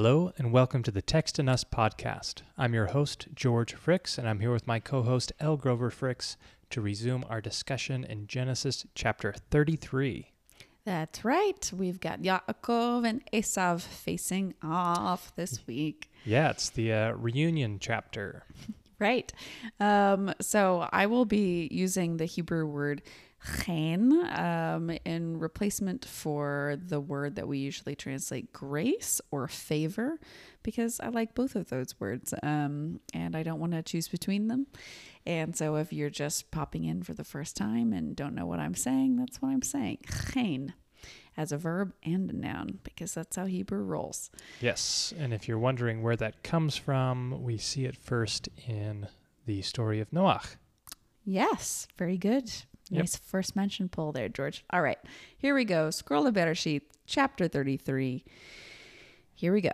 Hello, and welcome to the Text and Us podcast. I'm your host, George Fricks, and I'm here with my co host, Elle Grover Fricks, to resume our discussion in Genesis chapter 33. That's right. We've got Yaakov and Esav facing off this week. Yeah, it's the uh, reunion chapter. Right. Um, so I will be using the Hebrew word chen um, in replacement for the word that we usually translate grace or favor because I like both of those words um, and I don't want to choose between them. And so if you're just popping in for the first time and don't know what I'm saying, that's what I'm saying. Chen as a verb and a noun because that's how Hebrew rolls. Yes, and if you're wondering where that comes from, we see it first in the story of Noach. Yes, very good. Nice first mention pull there, George. All right, here we go. Scroll the better sheet, chapter 33. Here we go.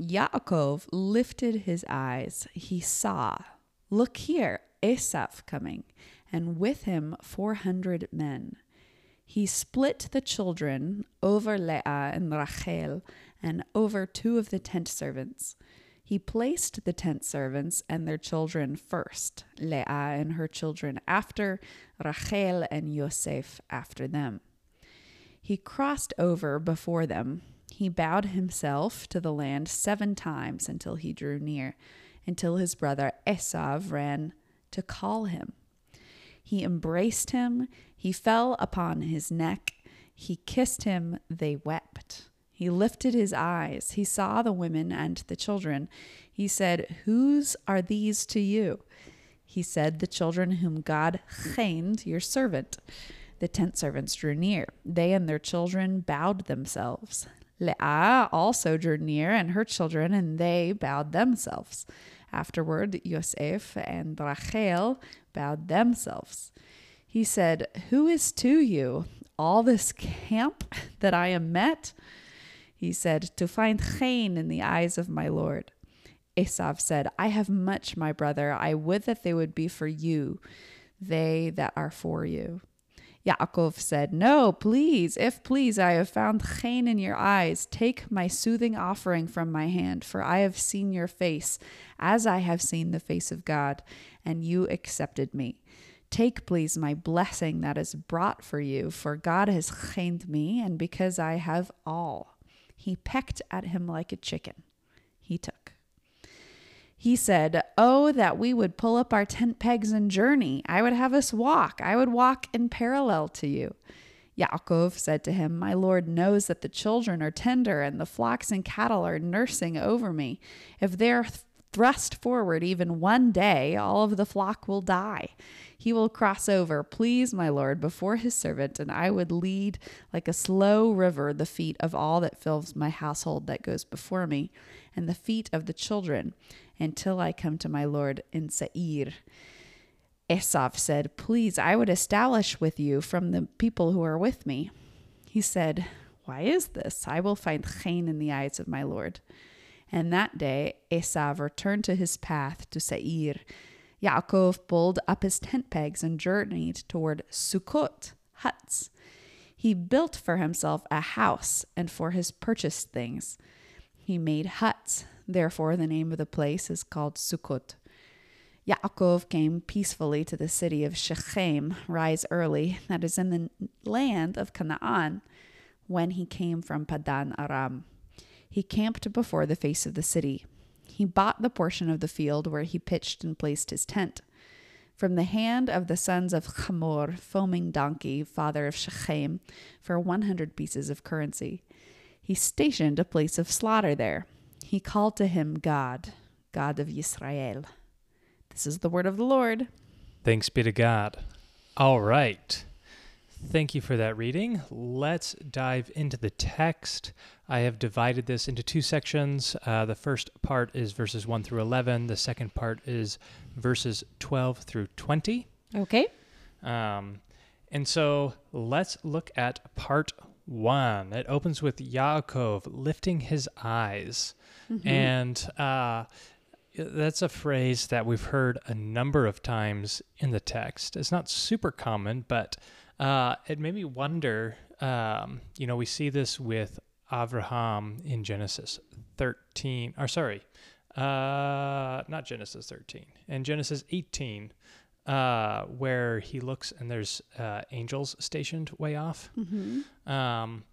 Yaakov lifted his eyes. He saw, look here, Esav coming, and with him 400 men. He split the children over Leah and Rachel and over two of the tent servants. He placed the tent servants and their children first, Leah and her children after, Rachel and Yosef after them. He crossed over before them. He bowed himself to the land seven times until he drew near, until his brother Esav ran to call him. He embraced him, he fell upon his neck, he kissed him, they wept. He lifted his eyes, he saw the women and the children. He said, Whose are these to you? He said, The children whom God chained, your servant. The tent servants drew near. They and their children bowed themselves. Leah also drew near, and her children, and they bowed themselves. Afterward, Yosef and Rachel bowed themselves. He said, Who is to you all this camp that I am met? He said, To find chen in the eyes of my Lord. Esav said, I have much, my brother. I would that they would be for you, they that are for you. Yaakov said, No, please, if please, I have found chen in your eyes. Take my soothing offering from my hand, for I have seen your face, as I have seen the face of God, and you accepted me. Take, please, my blessing that is brought for you, for God has chained me, and because I have all. He pecked at him like a chicken. He took. He said, Oh, that we would pull up our tent pegs and journey. I would have us walk. I would walk in parallel to you. Yaakov said to him, My Lord knows that the children are tender and the flocks and cattle are nursing over me. If they are thrust forward even one day, all of the flock will die. He will cross over, please, my Lord, before his servant, and I would lead like a slow river the feet of all that fills my household that goes before me, and the feet of the children, until I come to my Lord in Seir. Esav said, Please, I would establish with you from the people who are with me. He said, Why is this? I will find chen in the eyes of my Lord. And that day Esav returned to his path to Seir. Yaakov pulled up his tent pegs and journeyed toward Sukkot, huts. He built for himself a house and for his purchased things. He made huts, therefore the name of the place is called Sukkot. Yaakov came peacefully to the city of Shechem, rise early, that is in the land of Canaan, when he came from Padan Aram. He camped before the face of the city. He bought the portion of the field where he pitched and placed his tent. From the hand of the sons of Hamor, foaming donkey, father of Shechem, for 100 pieces of currency. He stationed a place of slaughter there. He called to him God, God of Israel. This is the word of the Lord. Thanks be to God. All right. Thank you for that reading. Let's dive into the text. I have divided this into two sections. Uh, the first part is verses 1 through 11, the second part is verses 12 through 20. Okay. Um, and so let's look at part one. It opens with Yaakov lifting his eyes. And uh, that's a phrase that we've heard a number of times in the text. It's not super common, but uh, it made me wonder. Um, you know, we see this with Abraham in Genesis 13, or sorry, uh, not Genesis 13, in Genesis 18, uh, where he looks and there's uh, angels stationed way off. Mm-hmm. Um,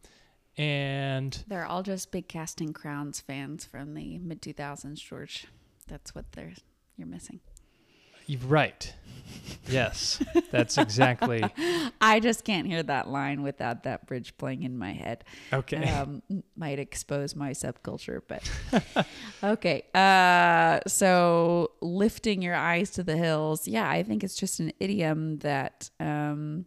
and They're all just big casting crowns fans from the mid 2000s, George. That's what they're you're missing. You're right. Yes, that's exactly I just can't hear that line without that bridge playing in my head. okay. Um, might expose my subculture, but okay. Uh, so lifting your eyes to the hills. Yeah, I think it's just an idiom that um,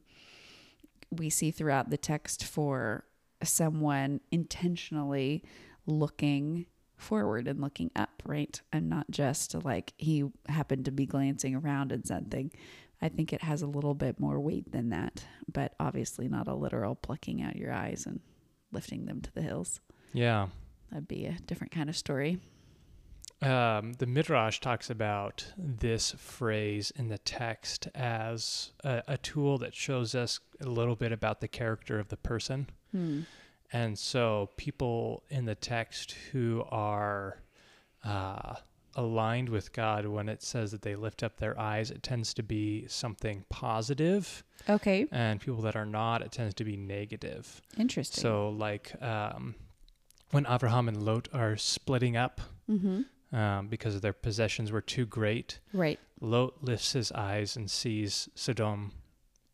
we see throughout the text for someone intentionally looking forward and looking up, right? And not just like he happened to be glancing around and something. I think it has a little bit more weight than that, but obviously not a literal plucking out your eyes and lifting them to the hills. yeah. That'd be a different kind of story. um, the Midrash talks about this phrase in the text as a, a tool that shows us a little bit about the character of the person. Hmm. And so, people in the text who are uh, aligned with God, when it says that they lift up their eyes, it tends to be something positive. Okay. And people that are not, it tends to be negative. Interesting. So, like um, when Abraham and Lot are splitting up mm-hmm. um, because their possessions were too great, Right. Lot lifts his eyes and sees Sodom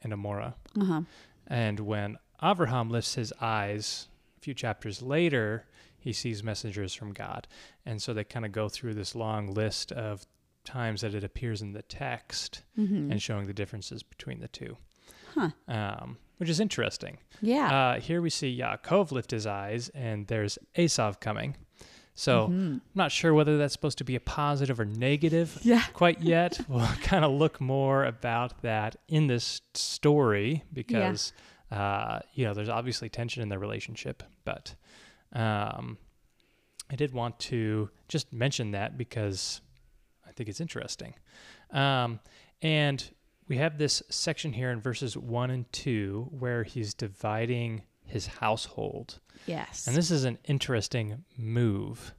and Amorah. Uh huh. And when Abraham lifts his eyes a few chapters later, he sees messengers from God. And so they kind of go through this long list of times that it appears in the text Mm-hmm. and showing the differences between the two, Huh. um, which is interesting. Yeah. Uh, here we see Yaakov lift his eyes, and there's Esav coming. So Mhm. I'm not sure whether that's supposed to be a positive or negative Yeah. quite yet. we'll kind of look more about that in this story because, uh, you know, there's obviously tension in their relationship. But um, I did want to just mention that because I think it's interesting. Um, and we have this section here in verses one and two where he's dividing his household. Yes. And this is an interesting move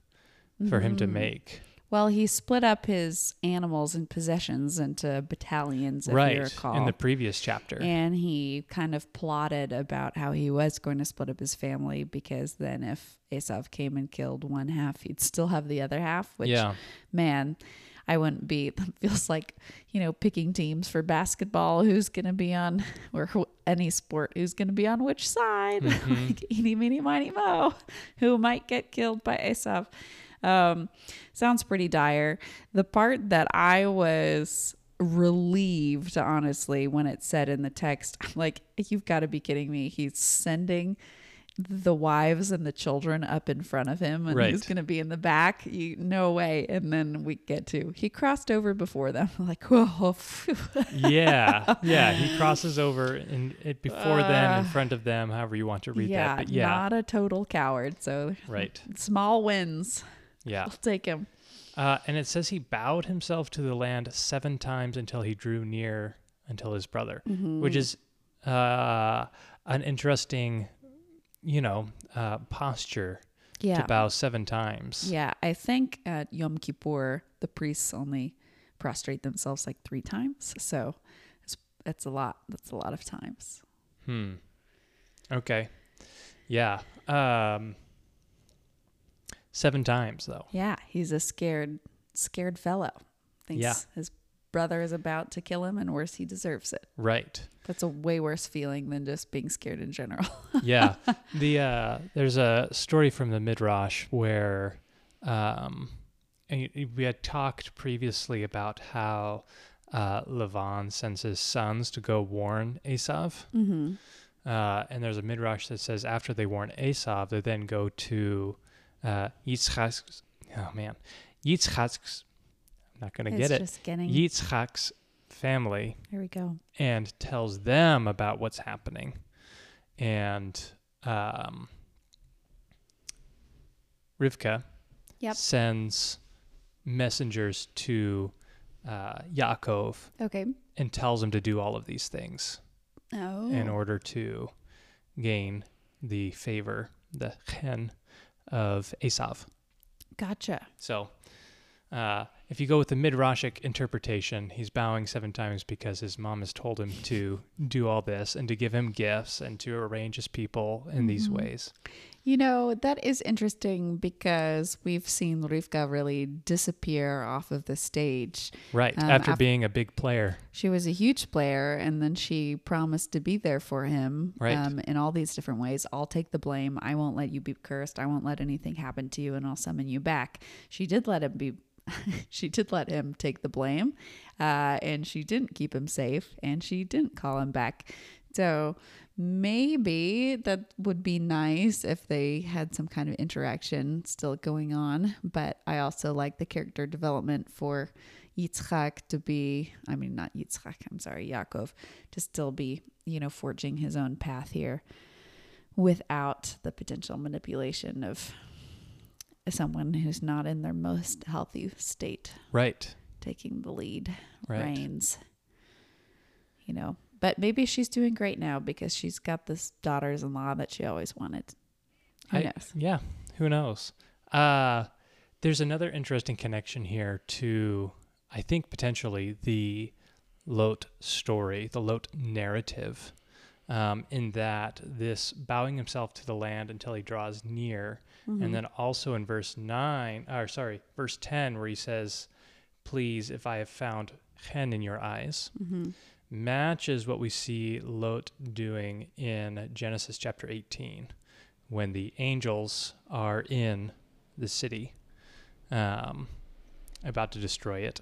for him to Mhm. make. Well, he split up his animals and possessions into battalions, if you right recall. in the previous chapter. and he kind of plotted about how he was going to split up his family because then if Esav came and killed one half, he'd still have the other half, which yeah, man, I wouldn't be. It feels like you know picking teams for basketball. Who's going to be on or any sport? Who's going to be on which side? Mhm. like eeny, meeny, miny, mo. Who might get killed by Esav? Um, sounds pretty dire. The part that I was relieved, honestly, when it said in the text, I'm like, you've got to be kidding me. He's sending the wives and the children up in front of him and Right. he's going to be in the back you no way and then we get to he crossed over before them like whoa yeah, yeah. He crosses over in it before them, in Uh, front of them, however you want to read yeah, that. But yeah, not a total coward so right. small wins Yeah. i'll take him Uh, and it says he bowed himself to the land seven times until he drew near until his brother, Mm-hmm. which is uh, an interesting, you know, uh, posture yeah to bow seven times. yeah i think at yom kippur the priests only prostrate themselves like three times so it's, it's a lot that's a lot of times Hmm. Okay. Yeah. Um. Seven times though. Yeah, he's a scared, scared fellow. Thinks Yeah. his brother is about to kill him, and worse, he deserves it. Right. That's a way worse feeling than just being scared in general. yeah. The uh, there's a story from the Midrash where um, and we had talked previously about how uh, Lavan sends his sons to go warn Esav. mm-hmm. Uh, and there's a midrash that says after they warn Esav, they then go to uh, Yitzchak's. Oh man, Yitzchak's. I'm not gonna it's get it. just getting. Yitzchak's family Here we go. and tells them about what's happening, and um, Rivka Yep. sends messengers to uh, Yaakov Okay. and tells him to do all of these things Oh. in order to gain the favor, the chen of Esav. Gotcha. So, uh, if you go with the midrashic interpretation, he's bowing seven times because his mom has told him to do all this and to give him gifts and to arrange his people in these Mm-hmm. ways. You know, that is interesting because we've seen Rivka really disappear off of the stage. Right. Um, after af- being a big player. She was a huge player, and then she promised to be there for him Right. um, in all these different ways. I'll take the blame. I won't let you be cursed. I won't let anything happen to you, and I'll summon you back. She did let him be. she did let him take the blame, uh, and she didn't keep him safe, and she didn't call him back. So maybe that would be nice if they had some kind of interaction still going on. But I also like the character development for Yitzchak to be, I mean, not Yitzchak, I'm sorry, Yaakov, to still be, you know, forging his own path here without the potential manipulation of someone who's not in their most healthy state Right. taking the lead Right. reins. You know, but maybe she's doing great now because she's got this daughters-in-law that she always wanted. Who I- knows? Yeah, who knows? Uh, there's another interesting connection here to, I think, potentially the Lot story, the Lot narrative, um, in that this bowing himself to the land until he draws near, Mm-hmm. and then also in verse 9, or sorry, verse 10, where he says, Please, if I have found chen in your eyes, Mm-hmm. Matches what we see Lot doing in Genesis chapter 18 when the angels are in the city um, about to destroy it.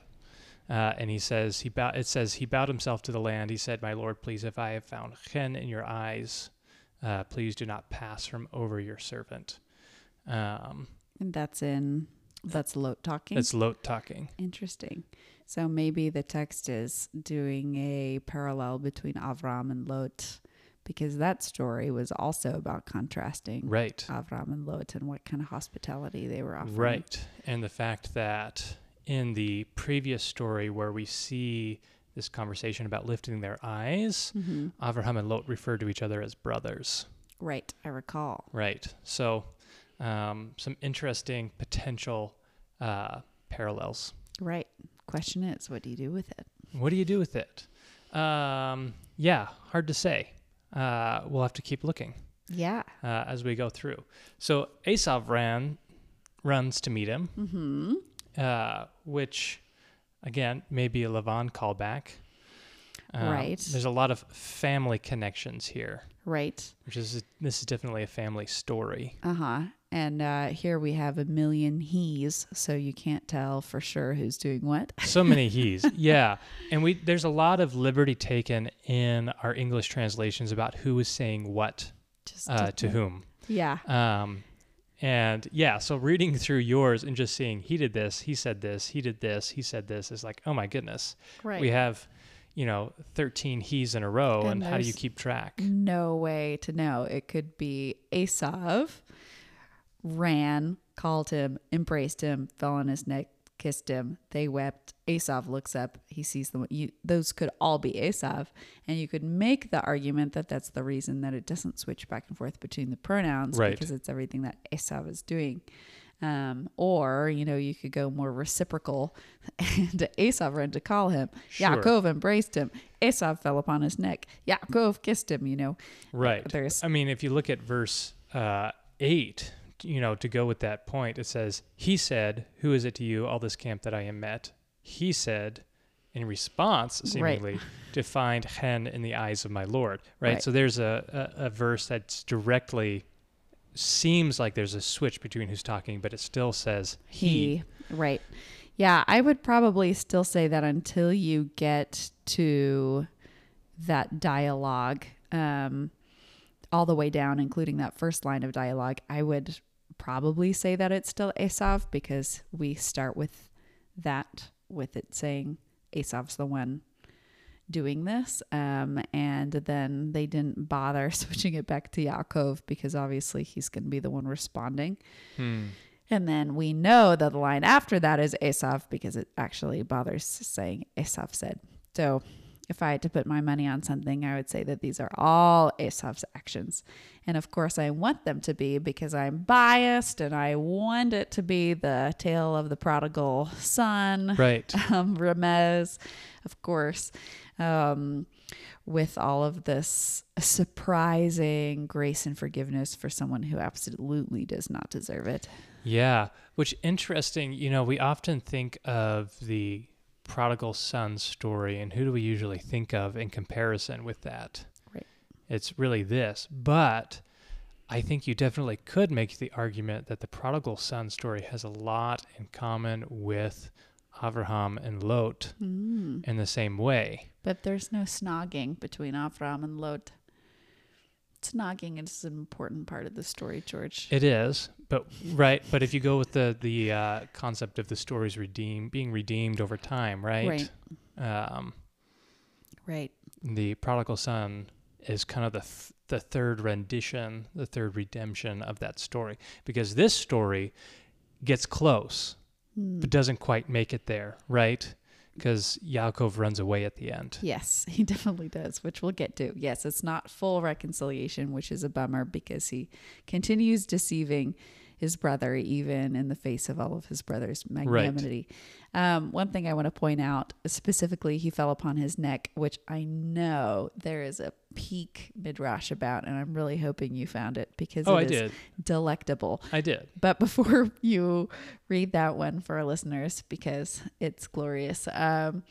Uh, and he says he bow- it says he bowed himself to the land. He said, "My Lord, please, if I have found chen in your eyes, uh, please do not pass from over your servant." Um, And that's in that's Lot talking. that's Lot talking. Interesting. So maybe the text is doing a parallel between Avram and Lot because that story was also about contrasting Right. Avram and Lot and what kind of hospitality they were offering. Right. And the fact that in the previous story where we see this conversation about lifting their eyes, hmm Avraham and Lot refer to each other as brothers. Right. I recall. Right. So, um, some interesting potential uh, parallels. Right. Question is, what do you do with it? What do you do with it? Um, yeah, hard to say. Uh, we'll have to keep looking Yeah. uh, as we go through. So, Esav ran, runs to meet him. Mm-hmm. uh, which again may be a Lavan callback. Um, Right. There's a lot of family connections here, Right. which is this is definitely a family story. Uh huh. And uh, here we have a million he's, so you can't tell for sure who's doing what. So many he's, yeah, and we there's a lot of liberty taken in our English translations about who is saying what uh, to whom. Yeah. Um, and yeah, so reading through yours and just seeing he did this, he said this, he did this, he said this is like, oh my goodness. Right. we have you know 13 he's in a row and, And how do you keep track no way to know. It could be Esav ran, called him, embraced him, fell on his neck, kissed him. They wept. Esav looks up. He sees them. You, those could all be Esav, and you could make the argument that that's the reason that it doesn't switch back and forth between the pronouns Right. because it's everything that Esav is doing. Um, or you know, you could go more reciprocal, and Esav ran to call him. Sure. Yaakov embraced him. Esav fell upon his neck. Yaakov kissed him. You know, right there's i mean if you look at verse uh, 8 you know to go with that point it says he said who is it to you all this camp that i am met he said in response seemingly to find chen in the eyes of my lord right, Right. so there's a, a, a verse that's directly seems like there's a switch between who's talking but it still says he, he. Right. Yeah i would probably still say that until you get to that dialogue um all the way down including that first line of dialogue i would probably say that it's still Esav because we start with that with it saying Esav's the one doing this um and then they didn't bother switching it back to Yaakov because obviously he's going to be the one responding Hmm. and then we know that the line after that is Esav because it actually bothers saying Esav said. So if I had to put my money on something, I would say that these are all Esav's actions. And of course, I want them to be because I'm biased and I want it to be the tale of the prodigal son, Right. um, Ramez, of course, um, with all of this surprising grace and forgiveness for someone who absolutely does not deserve it. Yeah, which interesting. You know, we often think of the prodigal son story, and who do we usually think of in comparison with that? Right. It's really this, but I think you definitely could make the argument that the prodigal son story has a lot in common with Avraham and Lot Mm. in the same way. But there's no snogging between Avram and Lot. Snogging is an important part of the story, George. It is, but right. But if you go with the the uh, concept of the stories redeemed being redeemed over time, right? Um, right. the prodigal son is kind of the th- the third rendition, the third redemption of that story, because this story gets close Hmm. but doesn't quite make it there, right? Because Yaakov runs away at the end. Yes, he definitely does, which we'll get to. Yes, it's not full reconciliation, which is a bummer because he continues deceiving his brother, even in the face of all of his brother's magnanimity. Um, one thing I want to point out specifically, he fell upon his neck, which I know there is a peak midrash about, and I'm really hoping you found it because Oh, it I is did. delectable. I did. But before you read that one for our listeners, because it's glorious, um,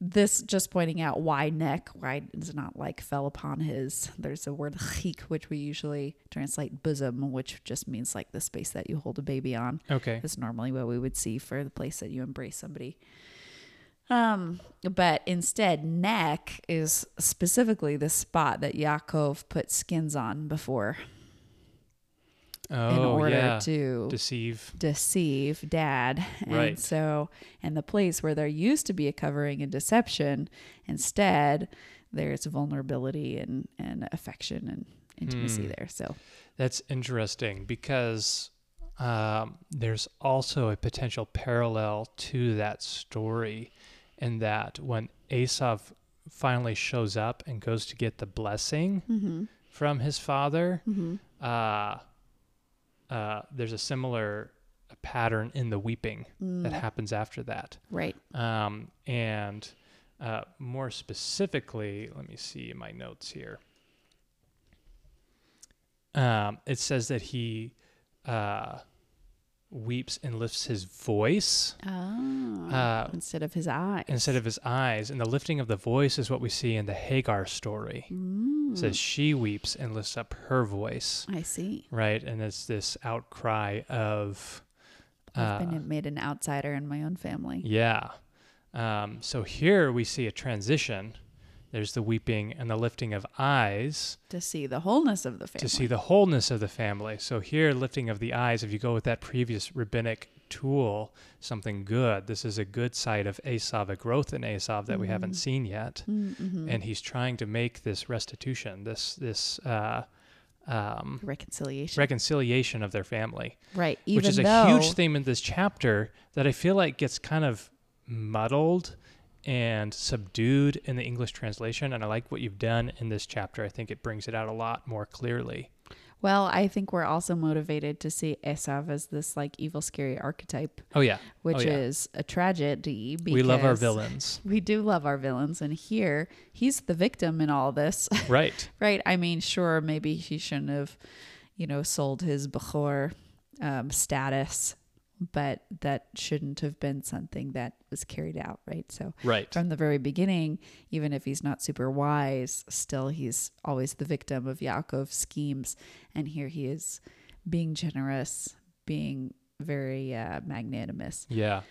this just pointing out why neck, why it's not like fell upon his. There's a word chik, which we usually translate bosom, which just means like the space that you hold a baby on. Okay. That's normally what we would see for the place that you embrace somebody. Um, but instead, neck is specifically the spot that Yaakov put skins on before Oh, in order yeah. to Deceive. deceive dad. And Right. so, and the place where there used to be a covering and deception, instead, there's vulnerability and, and affection and intimacy Hmm. there. So, That's interesting because um, there's also a potential parallel to that story in that when Esav finally shows up and goes to get the blessing mm-hmm. from his father, Mm-hmm. uh, uh, there's a similar pattern in the weeping Mm. that happens after that. right. Um, and uh, more specifically, let me see my notes here. Um, it says that he uh, weeps and lifts his voice Oh, Uh, instead of his eyes. instead of his eyes. And the lifting of the voice is what we see in the Hagar story. Mm. It says she weeps and lifts up her voice, I see. right? And it's this outcry of. I've uh, been made an outsider in my own family. Yeah. Um, so here we see a transition. There's the weeping and the lifting of eyes To see the wholeness of the family. to see the wholeness of the family. So here, lifting of the eyes, if you go with that previous rabbinic tool, something good. This is a good side of Esav, a growth in Esav that we haven't seen yet. Mm-hmm. And he's trying to make this restitution, this this uh, um, reconciliation. reconciliation of their family right. Even which is a huge theme in this chapter that I feel like gets kind of muddled and subdued in the English translation. And I like what you've done in this chapter. I think it brings it out a lot more clearly. Well, I think we're also motivated to see Esav as this like evil, scary archetype, Oh yeah, which yeah. is a tragedy. Because we love our villains, We do love our villains, and here he's the victim in all this, right? right? I mean, sure, maybe he shouldn't have, you know, sold his Bechor um, status, but that shouldn't have been something that was carried out, right? So Right. from the very beginning, even if he's not super wise, still he's always the victim of Yaakov's schemes. And here he is being generous, being very uh, magnanimous. Yeah.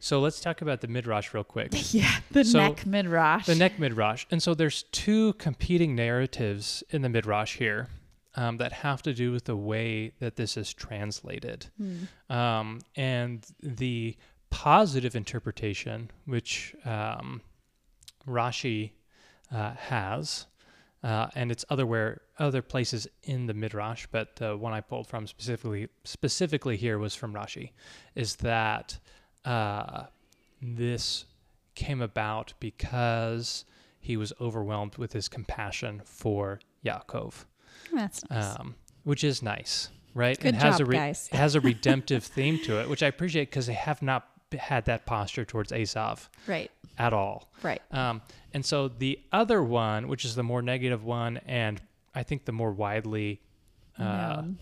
So let's talk about the midrash real quick. Yeah, the So, neck midrash. the neck midrash, and so there's two competing narratives in the midrash here. Um, that have to do with the way that this is translated. Hmm. Um, and the positive interpretation, which um, Rashi uh, has, uh, and it's otherwhere other places in the midrash, but the one I pulled from specifically specifically here was from Rashi, is that uh, this came about because he was overwhelmed with his compassion for Yaakov, That's nice. um, which is nice, right? Good it has job, a guys. it has a redemptive theme to it, which I appreciate because they have not had that posture towards Esav right. at all. Right. Um, and so the other one, which is the more negative one, and I think the more widely uh, Known.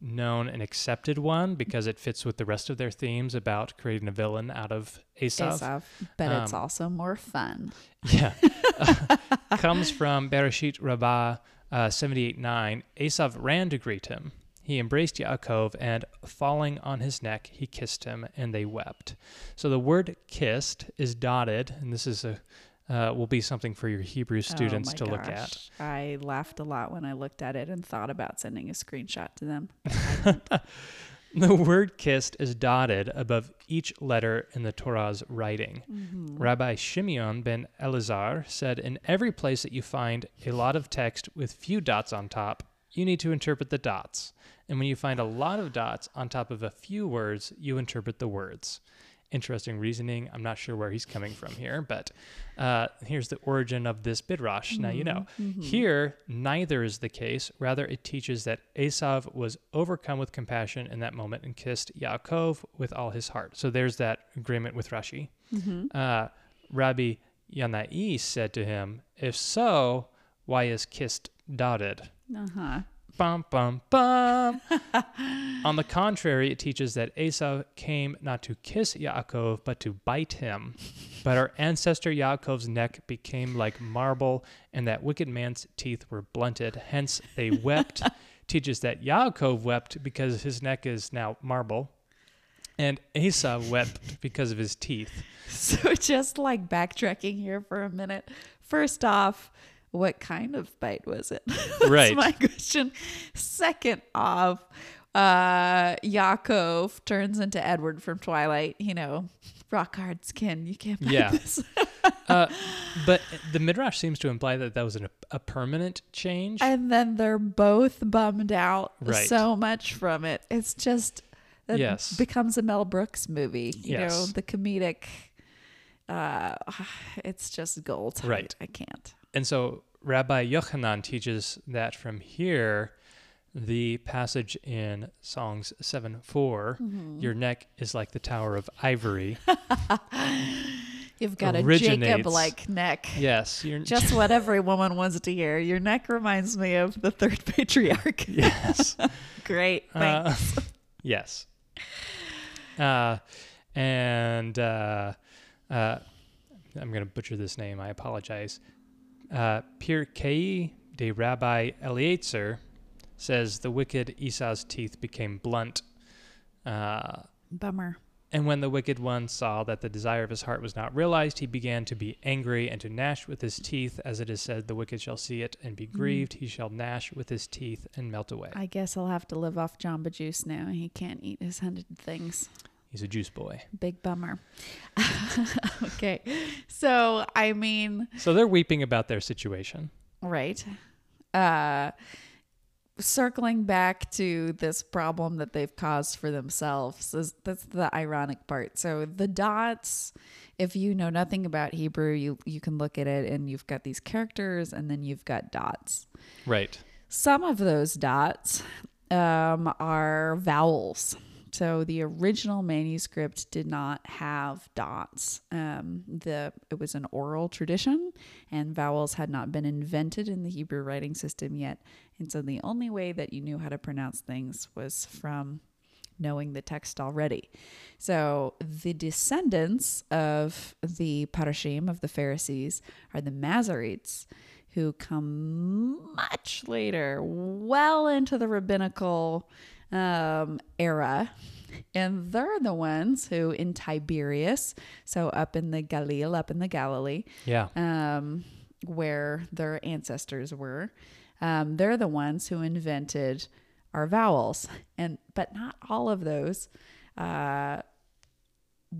known and accepted one because it fits with the rest of their themes about creating a villain out of. Esav, but it's Um, also more fun. Yeah. comes from Bereshit Rabbah uh, 78.9. Esav ran to greet him. He embraced Yaakov and, falling on his neck, he kissed him, and they wept. So the word kissed is dotted, and this is a uh, will be something for your Hebrew students oh to my look at. I laughed a lot when I looked at it and thought about sending a screenshot to them. The word kissed is dotted above each letter in the Torah's writing. Mm-hmm. Rabbi Shimeon ben Elazar said, In every place that you find a lot of text with few dots on top, you need to interpret the dots. And when you find a lot of dots on top of a few words, you interpret the words. Interesting reasoning. I'm not sure where he's coming from here, but uh, here's the origin of this midrash. Now you know. Here, neither is the case. Rather, it teaches that Esav was overcome with compassion in that moment and kissed Yaakov with all his heart. So there's that agreement with Rashi. Uh, Rabbi Yanai said to him, If so, why is kissed dotted? Uh huh. Bum, bum, bum. On the contrary, it teaches that Esau came not to kiss Yaakov, but to bite him. But our ancestor Yaakov's neck became like marble, and that wicked man's teeth were blunted. Hence, they wept. teaches that Yaakov wept because his neck is now marble, and Esau wept because of his teeth. So just like backtracking here for a minute. First off, what kind of bite was it? That's Right. my question. Second off, uh Yaakov turns into Edward from Twilight, you know, rock hard skin. You can't bite Yeah. this. Uh, but the Midrash seems to imply that that was an, a permanent change. and then they're both bummed out Right. so much from it. It's just it Yes. becomes a Mel Brooks movie. You know, the comedic uh it's just gold. Right. I can't. And so Rabbi Yochanan teaches that from here, the passage in Songs 7 4, Mm-hmm. your neck is like the Tower of Ivory. You've got a originates- Jacob like neck. yes. You're, Just what every woman wants to hear. Your neck reminds me of the third patriarch. yes. Great. Uh, yes. Uh, and uh, uh, I'm going to butcher this name. I apologize. Uh, Pirkei de Rabbi Eliezer says the wicked Esau's teeth became blunt. Uh, Bummer. and when the wicked one saw that the desire of his heart was not realized, he began to be angry and to gnash with his teeth. As it is said, the wicked shall see it and be grieved. He shall gnash with his teeth and melt away. I guess I'll have to live off Jamba Juice now. He can't eat his hundred things. He's a juice boy. Big bummer. okay. So, I mean, So they're weeping about their situation. right. Uh circling back to this problem that they've caused for themselves is that's the ironic part. So the dots if you know nothing about Hebrew, you you can look at it and you've got these characters and then you've got dots. Right. Some of those dots um, are vowels. So the original manuscript did not have dots. Um, the it was an oral tradition, and vowels had not been invented in the Hebrew writing system yet. And so the only way that you knew how to pronounce things was from knowing the text already. So the descendants of the Perushim of the Pharisees are the Masoretes, who come much later, well into the rabbinical um, era. And they're the ones who, in Tiberias, so up in the Galil, up in the Galilee, Yeah. um, where their ancestors were, um, they're the ones who invented our vowels. And but not all of those uh,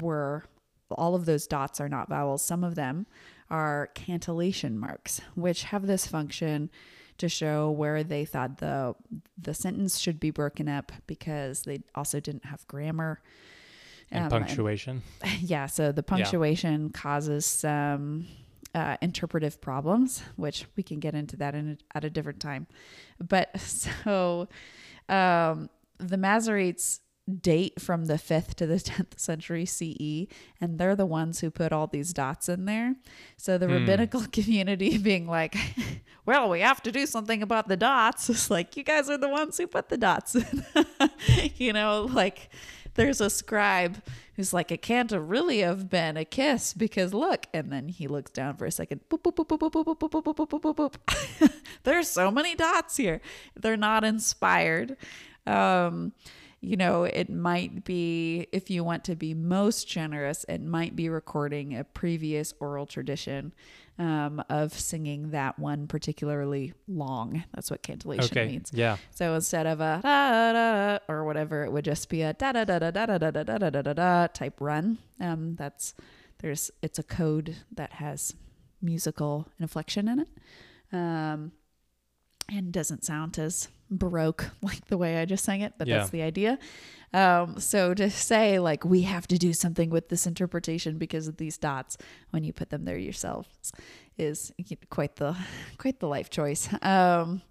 were. All of those dots are not vowels. Some of them are cantillation marks, which have this function to show where they thought the the sentence should be broken up because they also didn't have grammar. And Um, punctuation. yeah, so the punctuation causes some uh, interpretive problems, which we can get into that in a, at a different time. But so um, the Masoretes date from the 5th to the 10th century CE, and they're the ones who put all these dots in there. So the Hmm. rabbinical community being like, well, we have to do something about the dots. It's like, you guys are the ones who put the dots in. you know, like there's a scribe who's like, it can't have really have been a kiss because look. And then he looks down for a second. Boop, boop, boop, boop, boop, boop, boop, boop, boop, boop, boop, boop. There's so many dots here. They're not inspired. Um, you know, it might be, if you want to be most generous, it might be recording a previous oral tradition um, of singing that one particularly long. That's what cantillation Okay. means. Yeah. So instead of a da, da, or whatever, it would just be a da da da da da da da da da da da da type run. Um, that's there's it's a code that has musical inflection in it, um, and doesn't sound as baroque like the way I just sang it, but Yeah. that's the idea. Um, so to say like we have to do something with this interpretation because of these dots when you put them there yourselves is quite the quite the life choice. Um,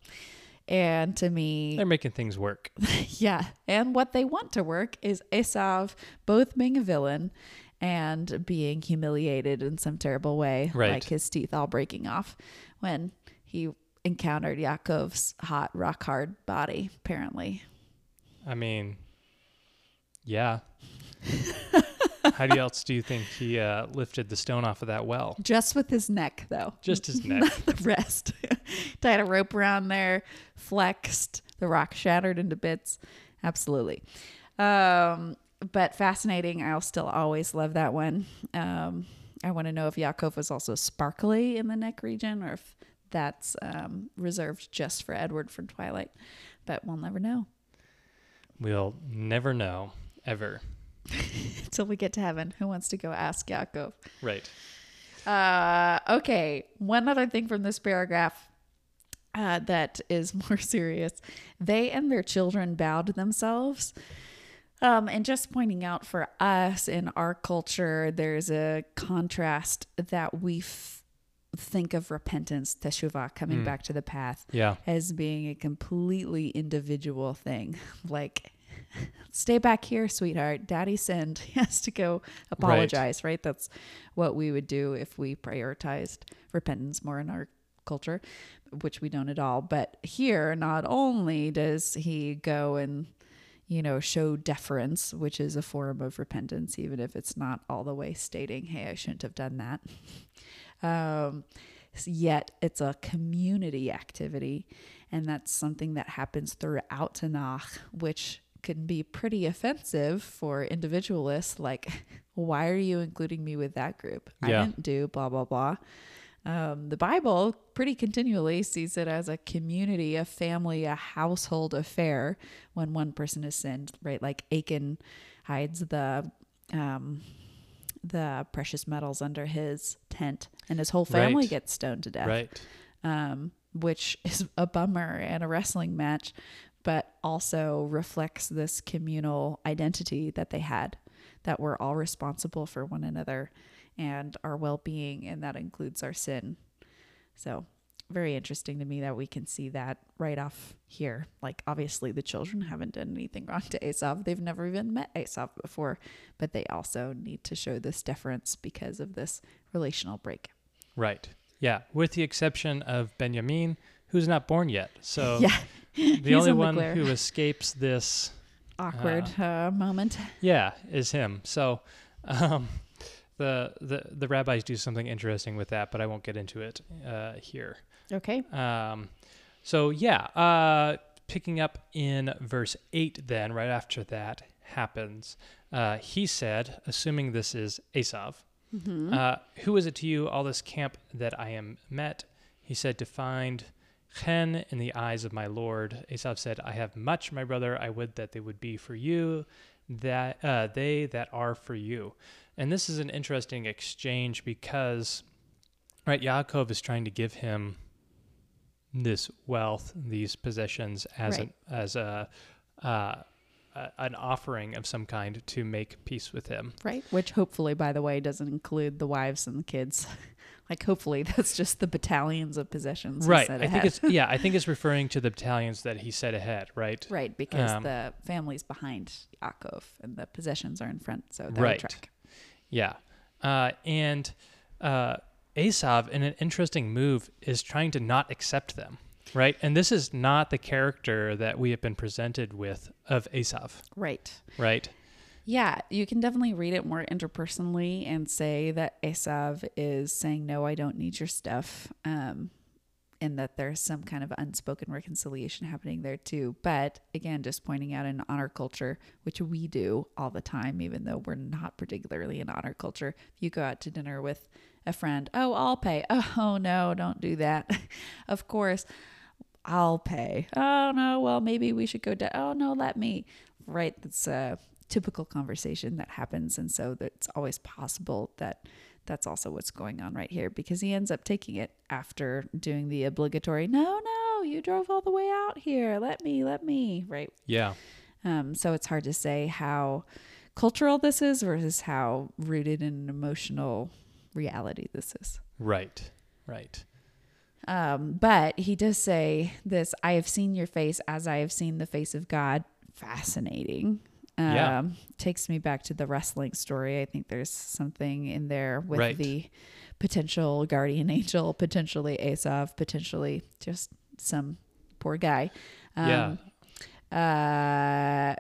and to me, They're making things work. yeah. And what they want to work is Esav both being a villain and being humiliated in some terrible way, Right. like his teeth all breaking off when he encountered Yaakov's hot, rock hard body, apparently. I mean, yeah. How do you else do you think he uh, lifted the stone off of that well? Just with his neck, though. Just his neck. Not the rest. Tied a rope around there, flexed, the rock shattered into bits. Absolutely. Um, but fascinating. I'll still always love that one. Um, I want to know if Yaakov was also sparkly in the neck region or if that's um, reserved just for Edward from Twilight. But we'll never know We'll never know, ever. until we get to heaven. Who wants to go ask Yaakov? Right. Uh, okay. One other thing from this paragraph uh, that is more serious. They and their children bowed themselves. Um, and just pointing out for us in our culture, there's a contrast that we think of repentance, teshuvah, coming hmm. back to the path, Yeah. as being a completely individual thing. Like, stay back here, sweetheart. Daddy sinned. He has to go apologize, right? That's what we would do if we prioritized repentance more in our culture, which we don't at all. But here, not only does he go and you know, show deference, which is a form of repentance, even if it's not all the way stating, hey, I shouldn't have done that. Um, yet it's a community activity, and that's something that happens throughout Tanakh, which can be pretty offensive for individualists. Like, why are you including me with that group? I Yeah. didn't do blah, blah, blah. Um, the Bible pretty continually sees it as a community, a family, a household affair when one person is sinned, right? Like Achan hides the um, the precious metals under his tent, and his whole family Right. gets stoned to death Right. um, which is a bummer and a wrestling match, but also reflects this communal identity that they had, that we're all responsible for one another and our well being, and that includes our sin. So, very interesting to me that we can see that right off here. Like, obviously, the children haven't done anything wrong to Asav. They've never even met Asav before, but they also need to show this deference because of this relational break. Right. Yeah. With the exception of Benjamin, who's not born yet. So yeah. the only the one glare. who escapes this, Awkward uh, moment. yeah, is him. So um, the, the the rabbis do something interesting with that, but I won't get into it uh, here. Okay. Um, so yeah, uh, picking up in verse eight, then right after that happens, uh, he said, assuming this is Esav, uh, "Who is it to you, all this camp that I am met?" He said, "To find chen in the eyes of my lord." Esav said, "I have much, my brother. I would that they would be for you, that uh, they that are for you." And this is an interesting exchange because, right, Yaakov is trying to give him this wealth, these possessions, as Right. an as a uh, an offering of some kind to make peace with him. Right. Which hopefully, by the way, doesn't include the wives and the kids. like hopefully that's just the battalions of possessions. right. I think it's yeah. I think it's referring to the battalions that he set ahead. Right. right because um, the family's behind Yaakov and the possessions are in front, so that Right. track. Yeah. Uh, and uh, Esav, in an interesting move, is trying to not accept them. Right. And this is not the character that we have been presented with of Esav. Right. Right. Yeah, you can definitely read it more interpersonally and say that Esav is saying, No, I don't need your stuff. Um, that there's some kind of unspoken reconciliation happening there too. But again, just pointing out in honor culture, which we do all the time, even though we're not particularly in honor culture. If you go out to dinner with a friend, oh, I'll pay. Oh, no, don't do that. of course, I'll pay. Oh, no, well, maybe we should go down. Oh, no, let me. Right. That's a typical conversation that happens. And so it's always possible that that's also what's going on right here because he ends up taking it after doing the obligatory, no, no, you drove all the way out here. Let me, let me. Right. Yeah. Um, so it's hard to say how cultural this is versus how rooted in an emotional reality this is. Right. Right. Um, but he does say this I have seen your face as I have seen the face of God. Fascinating. Um, Yeah. Takes me back to the wrestling story. I think there's something in there with Right. the potential guardian angel, potentially Esav, potentially just some poor guy. yeah. Uh,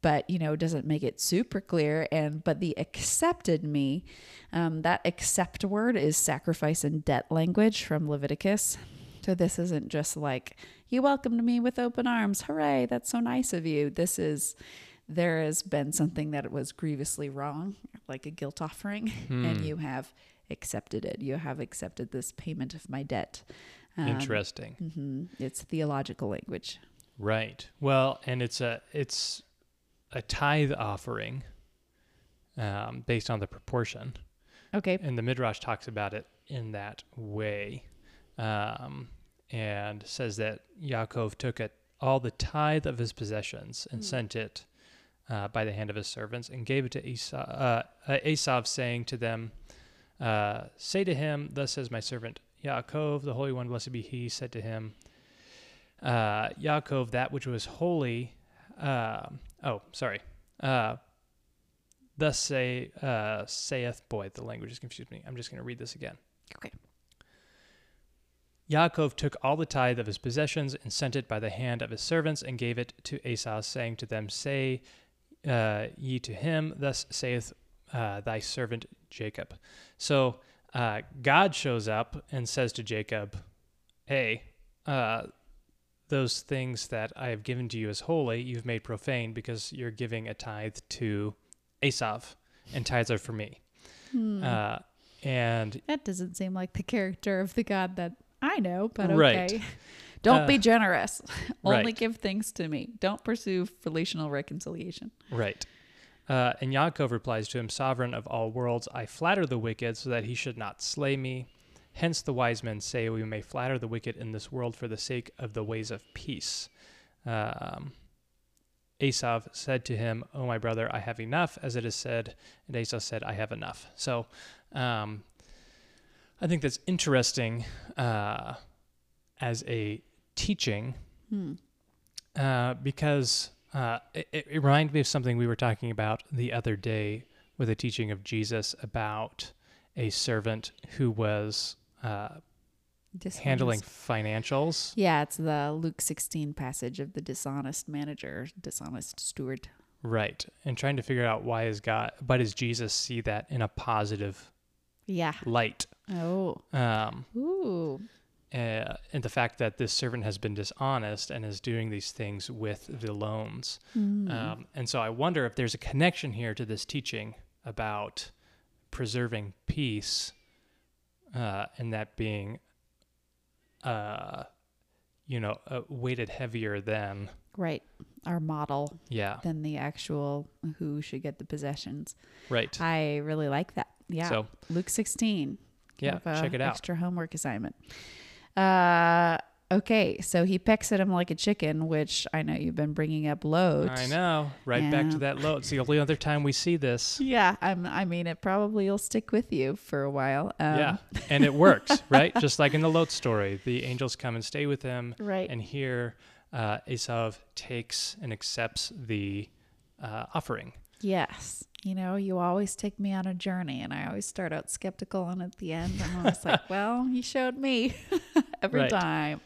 but you know doesn't make it super clear and but the accepted me um, that accept word is sacrifice and debt language from leviticus so this isn't just like you welcomed me with open arms hooray that's so nice of you this is there has been something that was grievously wrong like a guilt offering and you have accepted it. You have accepted this payment of my debt. Um, Interesting. mhm. it's theological language. Right. Well, and it's a it's a tithe offering um, based on the proportion, okay. And the midrash talks about it in that way, um, and says that Yaakov took it all the tithe of his possessions and sent it uh, by the hand of his servants and gave it to Esau, uh, uh, saying to them, uh, "Say to him, Thus says my servant Yaakov, the Holy One, blessed be He, said to him." uh, Yaakov that which was holy. Uh, oh, sorry. Uh, thus say uh, saith. Boy, the language has confused me. I'm just going to read this again. okay Yaakov took all the tithe of his possessions and sent it by the hand of his servants and gave it to Esau, saying to them, Say uh, ye to him, Thus saith uh, thy servant Jacob. So uh, God shows up and says to Jacob, Hey, uh, those things that I have given to you as holy, you've made profane because you're giving a tithe to Esav, and tithes are for me. Uh, and That doesn't seem like the character of the God that I know, but okay. Right. Don't Uh, be generous. Only right. give things to me. Don't pursue relational reconciliation. Right. Uh, and Yaakov replies to him, Sovereign of all worlds, I flatter the wicked so that he should not slay me. Hence the wise men say we may flatter the wicked in this world for the sake of the ways of peace. Um, Esav said to him, O my brother, I have enough, as it is said. And Esau said, I have enough. So um, I think that's interesting uh, as a teaching uh, because uh, it, it it reminded me of something we were talking about the other day with a teaching of Jesus about a servant who was uh, handling financials. Yeah, it's the Luke 16 passage of the dishonest manager, dishonest steward. Right. And trying to figure out why is God, but does Jesus see that in a positive Yeah. light? Oh. Um, Ooh. Uh, and the fact that this servant has been dishonest and is doing these things with the loans. Um, and so I wonder if there's a connection here to this teaching about preserving peace uh, and that being, uh, you know, uh, weighted heavier than, Right. Our model yeah, than the actual who should get the possessions. right. I really like that. Yeah. So, Luke 16. Yeah, a check it out. Extra homework assignment. Uh, Okay, so he pecks at him like a chicken, which I know you've been bringing up loads. I know. Right back to that Lot. It's the only other time we see this. Yeah, I'm, I mean, it probably will stick with you for a while. Um, yeah. And it works, right? Just like in the Lot story, the angels come and stay with him. Right. And here, uh, Esav takes and accepts the uh, offering. Yes. You know, you always take me on a journey, and I always start out skeptical, and at the end, I'm always like, well, you showed me every Right. time.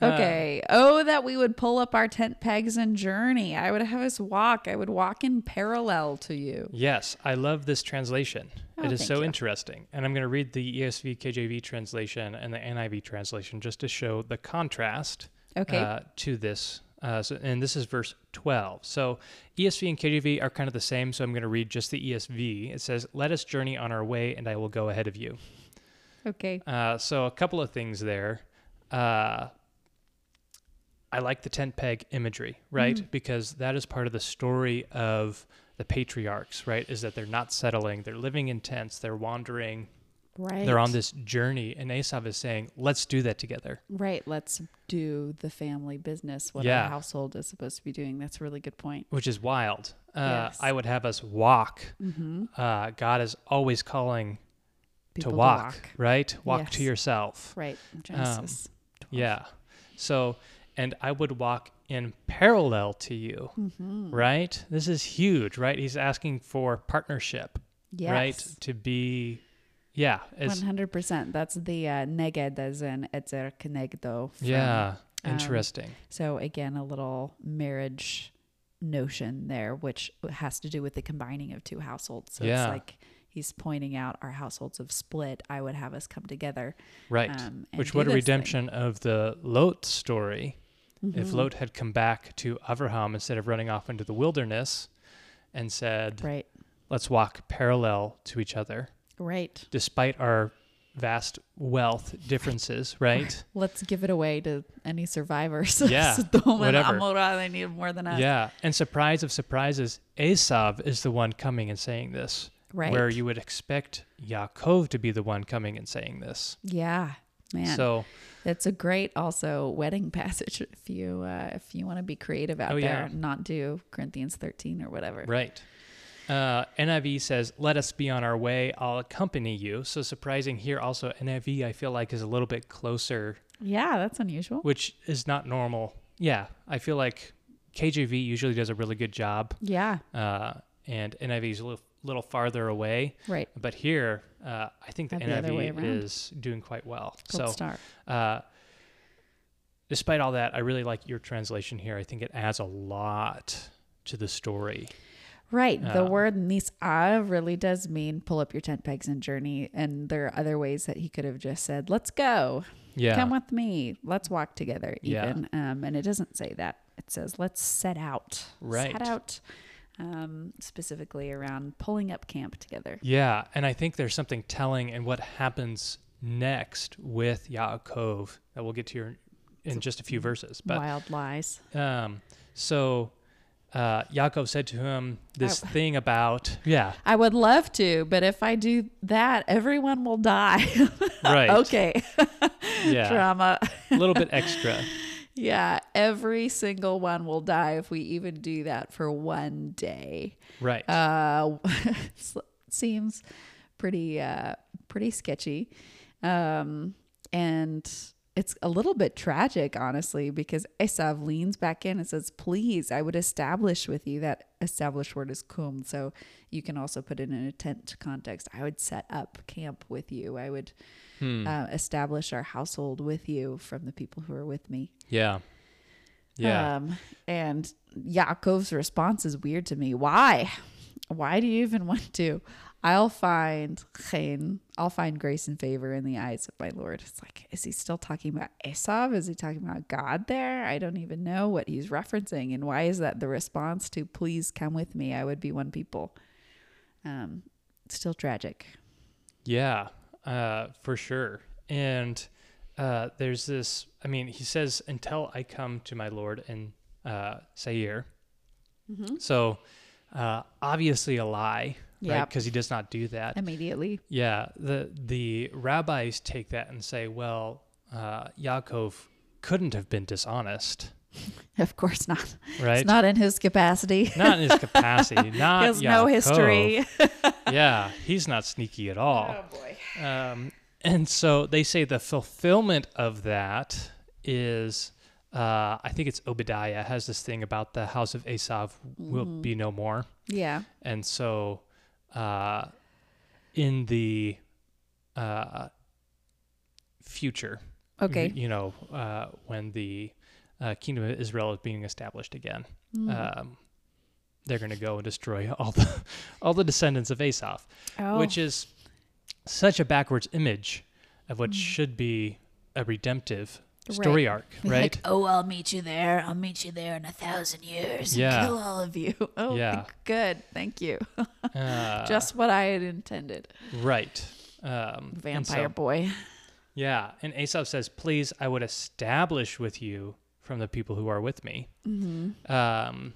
Uh, Okay. oh, that we would pull up our tent pegs and journey. I would have us walk. I would walk in parallel to you. Yes, I love this translation. Oh, it is so you. interesting. And I'm going to read the ESV KJV translation and the NIV translation just to show the contrast Okay. uh, to this. Uh, so, and this is verse 12. So ESV and KJV are kind of the same. So I'm going to read just the ESV. It says, Let us journey on our way, and I will go ahead of you. okay. Uh, so a couple of things there. Uh, I like the tent peg imagery, right? Mm. Because that is part of the story of the patriarchs, right? Is that they're not settling, they're living in tents, they're wandering, Right. they're on this journey, and Esav is saying, "Let's do that together." Right. Let's do the family business, what Yeah. our household is supposed to be doing. That's a really good point. Which is wild. Uh, Yes. I would have us walk. Mm-hmm. Uh, God is always calling People to walk, right? Walk to yourself. Right. Genesis. 12. Yeah. So, and I would walk in parallel to you, Mm-hmm. right? This is huge, right? He's asking for partnership, Yes. right? To be, yeah, hundred percent. That's the uh, neged as in ezer kenegdo. from- yeah, um, interesting. So again, a little marriage notion there, which has to do with the combining of two households. So Yeah. it's like he's pointing out our households have split. I would have us come together. right. um, Which what a this thing. redemption of the Lot story. If Mhm. Lot had come back to Avraham instead of running off into the wilderness and said, Right. let's walk parallel to each other, Right. despite our vast wealth differences, right? Let's give it away to any survivors. Yeah, whatever. They need more than us. Yeah, and surprise of surprises, Esav is the one coming and saying this, Right. where you would expect Yaakov to be the one coming and saying this. yeah. Man. So, It's a great also wedding passage if you uh, if you want to be creative out Oh, there yeah. and not do Corinthians 13 or whatever. right. Uh, NIV says, "Let us be on our way. I'll accompany you." So surprising here. Also, NIV I feel like is a little bit closer, Yeah, that's unusual. which is not normal. Yeah, I feel like KJV usually does a really good job, Yeah, uh, and NIV is a little, little farther away. right. But here, uh, I think the the NIV around. is doing quite well. Gold so, star. uh, despite all that, I really like your translation here. I think it adds a lot to the story. Right. The word nisa really does mean pull up your tent pegs and journey. And there are other ways that he could have just said, let's go. Yeah. Come with me. Let's walk together, Yeah. Um, and it doesn't say that. It says, let's set out. Right. Set out um, specifically around pulling up camp together. Yeah, and I think there's something telling in what happens next with Yaakov that we'll get to your, in just a few verses. But Wild lies. um, so uh, Yaakov said to him this thing about yeah, I would love to, but if I do that, everyone will die. right, okay. yeah, Drama. a little bit extra. Yeah, every single one will die if we even do that for one day. Right. Uh, seems pretty uh, pretty sketchy, um, and it's a little bit tragic, honestly, because Esav leans back in and says, "Please, I would establish with you." That established word is kum, so you can also put it in a tent context. I would set up camp with you. I would Hmm. uh, establish our household with you from the people who are with me. yeah. Yeah. Um, and Yaakov's response is weird to me. Why? Why do you even want to? I'll find chen, I'll find grace and favor in the eyes of my Lord. It's like, is he still talking about Esav? Is he talking about God there? I don't even know what he's referencing. And why is that the response to please come with me? I would be one people. Um, still tragic. Yeah, uh, for sure. And uh, there's this, I mean, he says, until I come to my Lord in uh, Seir. So uh, obviously a lie, right? Because he does not do that. Immediately. Yeah, the the rabbis take that and say, well, uh, Yaakov couldn't have been dishonest, Of course not. right? It's not in his capacity. Not in his capacity. Not he has no Yaakov. history. Yeah, he's not sneaky at all. Oh, boy. Um, and so they say the fulfillment of that is, uh, I think it's Obadiah has this thing about the house of Esav will Mm-hmm. be no more. Yeah. And so, uh, in the uh, future, Okay. you, you know, uh, when the uh, kingdom of Israel is being established again, Mm. um, they're going to go and destroy all the all the descendants of Esau, Oh. which is such a backwards image of Mm. what should be a redemptive story arc, right? Like, oh, I'll meet you there. I'll meet you there in a thousand years. and Yeah. Kill all of you. Oh, Yeah. good. Thank you. Uh, Just what I had intended. right. Um, Vampire so- boy. Yeah, and Esau says, "Please, I would establish with you from the people who are with me." Mm-hmm. Um,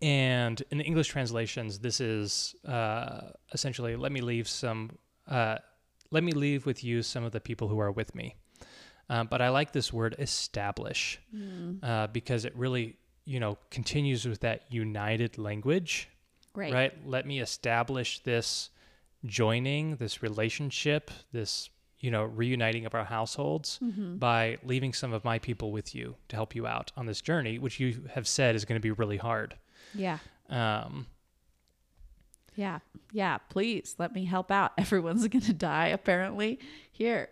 and in the English translations, this is uh, essentially, "Let me leave some. Uh, let me leave with you some of the people who are with me." Um, but I like this word "establish" Mm. uh, because it really, you know, continues with that united language Right. right? Let me establish this joining, this relationship, this, you know, reuniting of our households Mm-hmm. by leaving some of my people with you to help you out on this journey, which you have said is going to be really hard. Yeah. Um, Yeah. Yeah. Please let me help out. Everyone's going to die, apparently. Here.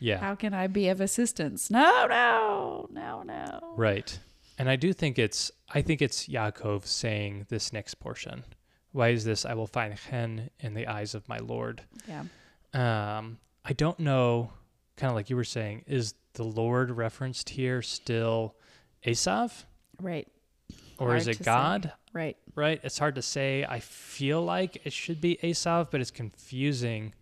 Yeah, How can I be of assistance? No, no, no, no. right. And I do think it's, I think it's Yaakov saying this next portion. Why is this? I will find chen in the eyes of my Lord. Yeah. Um, I don't know, kind of like you were saying, is the Lord referenced here still Esav? Right. or is it to say. God? Right. Right? It's hard to say. I feel like it should be Esav, but it's confusing.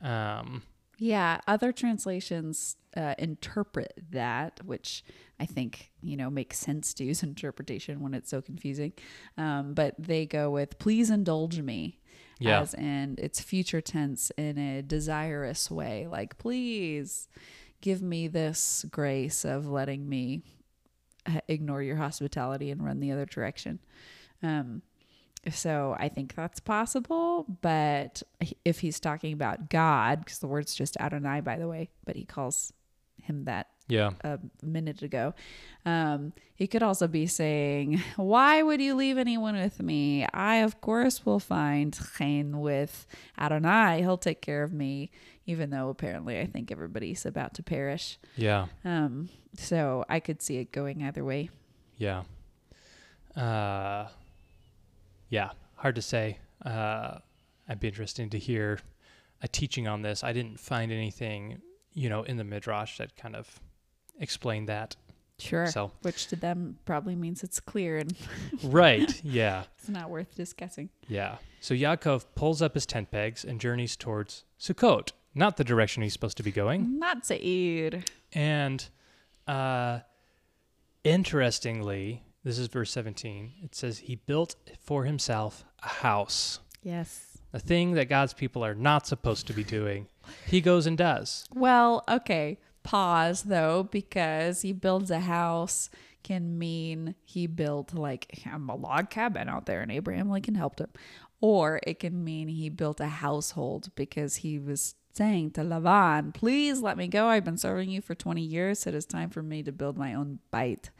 Um, Yeah, other translations uh, interpret that, which I think you know makes sense to use interpretation when it's so confusing. Um, but they go with "please indulge me," Yeah. as in it's future tense in a desirous way, like "please give me this grace of letting me uh, ignore your hospitality and run the other direction." Um, so I think that's possible, but if he's talking about God, because the word's just Adonai, by the way, but he calls him that yeah. a minute ago, um, he could also be saying, "Why would you leave anyone with me? I, of course, will find chen with Adonai. He'll take care of me." Even though apparently I think everybody's about to perish, Yeah. um, so I could see it going either way. Yeah. Uh, yeah. Hard to say. Uh, I'd be interesting to hear a teaching on this. I didn't find anything, you know, in the Midrash that kind of explained that. Sure, So, which to them probably means it's clear and right. Yeah. it's not worth discussing. Yeah. So Yaakov pulls up his tent pegs and journeys towards Sukkot, not the direction he's supposed to be going. Not Seir. And uh, interestingly, this is verse 17. It says, He built for himself a house, Yes. a thing that God's people are not supposed to be doing. He goes and does. Well, okay. Pause though, because he builds a house can mean he built like a log cabin out there and Abraham Lincoln helped him. Or it can mean he built a household because he was saying to Lavan, please let me go. I've been serving you for 20 years. It is time for me to build my own bayit.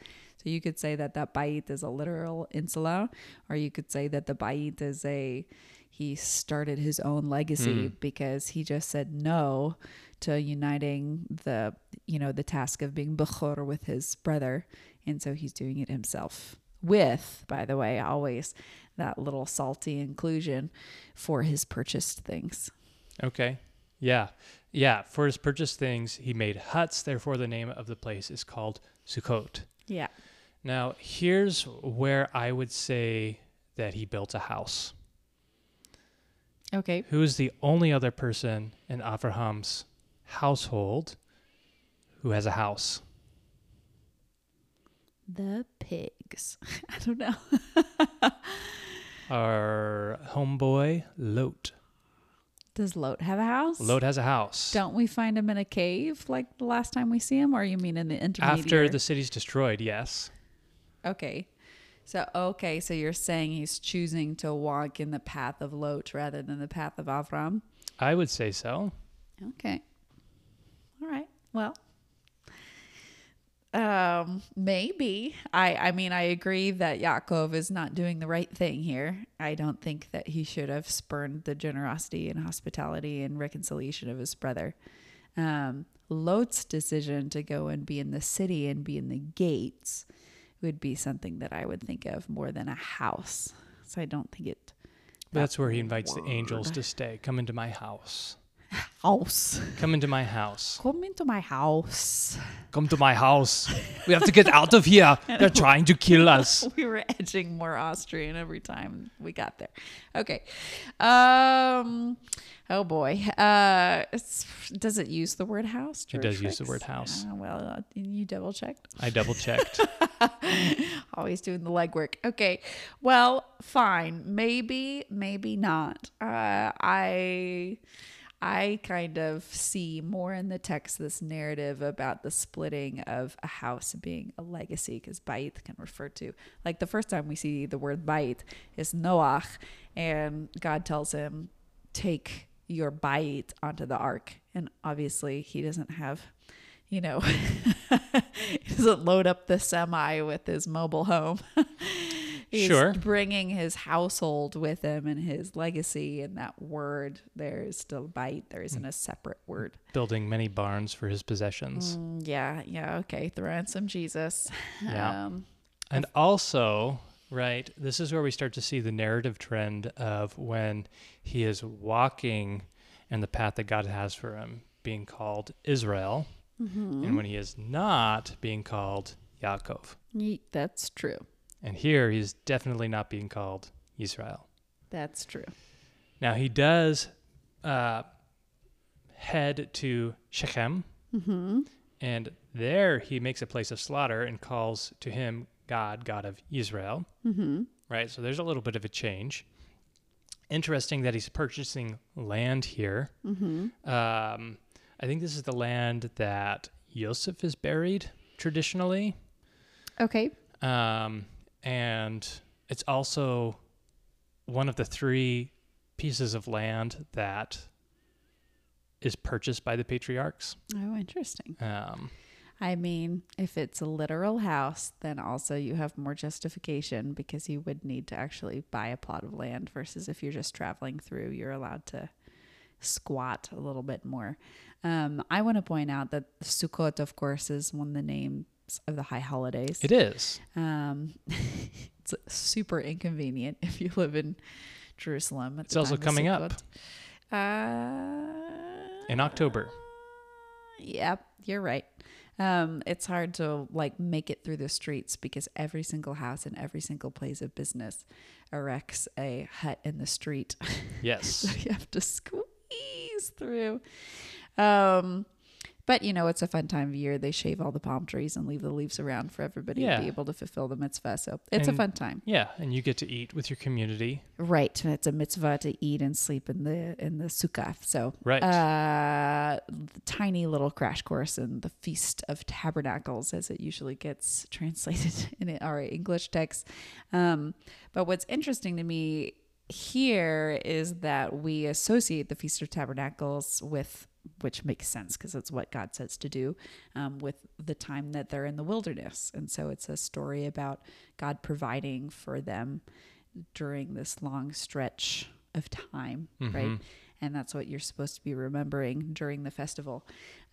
So you could say that that bait is a literal insula, or you could say that the bait is a he started his own legacy hmm. because he just said no to uniting the you know the task of being bechor with his brother, and so he's doing it himself. With, by the way, always that little salty inclusion for his purchased things. Okay. Yeah. Yeah. For his purchased things, he made huts. Therefore, the name of the place is called Sukkot. Yeah. Now, here's where I would say that he built a house. Okay. Who is the only other person in Abraham's household who has a house? The pigs. I don't know. Our homeboy, Lot. Does Lot have a house? Lot has a house. Don't we find him in a cave like the last time we see him, or you mean in the intermediate? After the city's destroyed, yes. Okay. So okay, so you're saying he's choosing to walk in the path of Lot rather than the path of Avram? I would say so. Okay. All right. Well, um, maybe. I I mean, I agree that Yaakov is not doing the right thing here. I don't think that he should have spurned the generosity and hospitality and reconciliation of his brother. Um, Lot's decision to go and be in the city and be in the gates would be something that I would think of more than a house. So I don't think it that's where he invites the angels to stay. Come into my house. House. Come into my house. Come into my house. Come to my house. We have to get out of here. They're trying to kill us. we were edging more Austrian every time we got there. Okay. Um oh boy. Uh does it use the word house? It does use the word house. Uh, well, uh, you double checked. I double checked. Always doing the legwork. Okay. Well, fine. Maybe, maybe not. Uh I I kind of see more in the text this narrative about the splitting of a house being a legacy because bait can refer to like the first time we see the word bait is Noach and God tells him take your bait onto the ark and obviously he doesn't have you know he doesn't load up the semi with his mobile home He's Sure. bringing his household with him and his legacy and that word there is still bayit there isn't a separate word Building many barns for his possessions. Mm, yeah yeah okay throw in some jesus Yeah. um, And also, right, this is where we start to see the narrative trend of when he is walking in the path that God has for him, being called Israel, and when he is not being called Yaakov. that's true And here he's definitely not being called Israel. that's true Now he does uh, head to Shechem, and there he makes a place of slaughter and calls to him God, God of Israel. Mm-hmm. Right, so there's a little bit of a change. Interesting that he's purchasing land here. Mm-hmm. Um, I think this is the land that Yosef is buried traditionally. okay Um, and it's also one of the three pieces of land that is purchased by the patriarchs. oh interesting Um, I mean, if it's a literal house, then also you have more justification because you would need to actually buy a plot of land versus if you're just traveling through, you're allowed to squat a little bit more. Um, I want to point out that Sukkot, of course, is one of the names of the high holidays. it is. Um, it's super inconvenient if you live in Jerusalem. It's also coming up. Uh, In October. Yep, you're right. Um, it's hard to like make it through the streets because every single house and every single place of business erects a hut in the street. Yes. so you have to squeeze through. Um, but you know, it's a fun time of year. They shave all the palm trees and leave the leaves around for everybody Yeah. to be able to fulfill the mitzvah. So it's And- a fun time. Yeah, and you get to eat with your community. Right. It's a mitzvah to eat and sleep in the in the sukkah. So Right. uh, tiny little crash course in the Feast of Tabernacles, as it usually gets translated in our English text. Um, but what's interesting to me here is that we associate the Feast of Tabernacles with, which makes sense because it's what God says to do, um, with the time that they're in the wilderness. And so it's a story about God providing for them during this long stretch of time, right? And that's what you're supposed to be remembering during the festival.